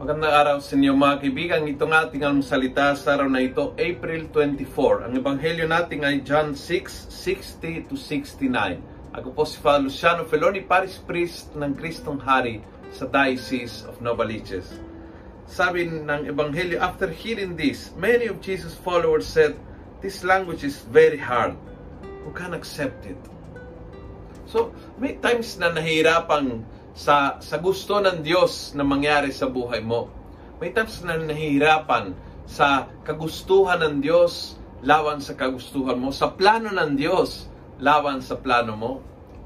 Magandang araw sa inyo mga kaibigan. Ito nga ating almusalita sa araw na ito, April 24. Ang ebanghelyo natin ay John 6, 60 to 69. Ako po si Father Luciano Feloni, Paris Priest ng Kristong Hari sa Diocese of Novaliches. Sabi ng ebanghelyo, after hearing this, many of Jesus' followers said, This language is very hard. Who can accept it? So, may times na nahihirapang sa, sa gusto ng Diyos na mangyari sa buhay mo. May times na nahihirapan sa kagustuhan ng Diyos lawan sa kagustuhan mo, sa plano ng Diyos lawan sa plano mo.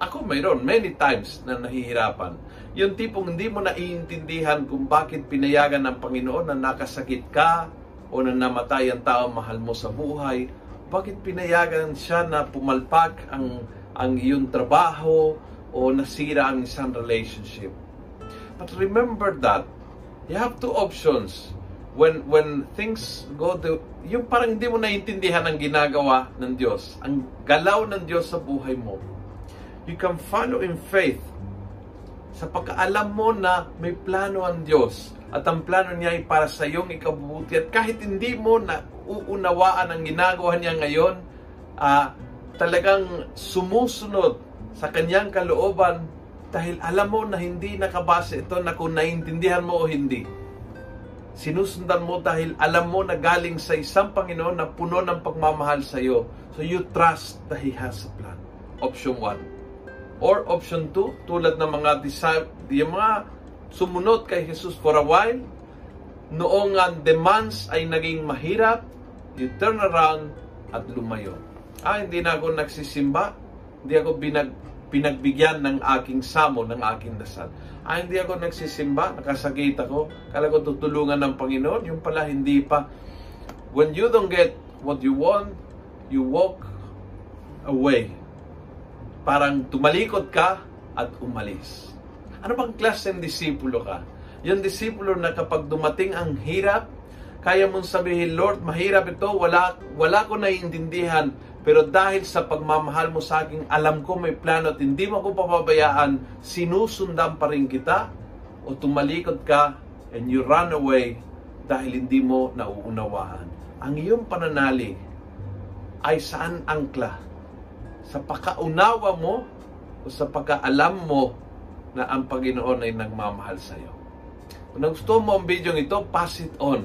Ako mayroon, many times na nahihirapan. Yung tipong hindi mo naiintindihan kung bakit pinayagan ng Panginoon na nakasakit ka o na namatay ang tao mahal mo sa buhay. Bakit pinayagan siya na pumalpak ang, ang iyong trabaho o nasira ang isang relationship. But remember that you have two options when when things go to yung parang hindi mo naiintindihan ang ginagawa ng Diyos, ang galaw ng Diyos sa buhay mo. You can follow in faith sa pagkaalam mo na may plano ang Diyos at ang plano niya ay para sa iyong ikabubuti at kahit hindi mo na uunawaan ang ginagawa niya ngayon, uh, talagang sumusunod sa kanyang kalooban dahil alam mo na hindi nakabase ito na kung naiintindihan mo o hindi. Sinusundan mo dahil alam mo na galing sa isang Panginoon na puno ng pagmamahal sa iyo. So you trust that He has a plan. Option 1. Or option 2, tulad ng mga yung mga sumunod kay Jesus for a while, noong ang demands ay naging mahirap, you turn around at lumayo. Ah, hindi na ako nagsisimba, hindi ako binag, pinagbigyan ng aking samo, ng aking dasal. Ah, hindi ako nagsisimba, nakasakit ako, kala ko tutulungan ng Panginoon, yung pala hindi pa. When you don't get what you want, you walk away. Parang tumalikod ka at umalis. Ano bang klase ng disipulo ka? Yung disipulo na kapag dumating ang hirap, kaya mong sabihin, Lord, mahirap ito, wala, wala ko naiintindihan, pero dahil sa pagmamahal mo sa akin, alam ko may plano at hindi mo ako papabayaan, sinusundan pa rin kita o tumalikod ka and you run away dahil hindi mo nauunawaan. Ang iyong pananalig ay saan angkla? Sa pagkaunawa mo o sa pagkaalam mo na ang Panginoon ay nagmamahal sa iyo. Kung gusto mo ang video ito, pass it on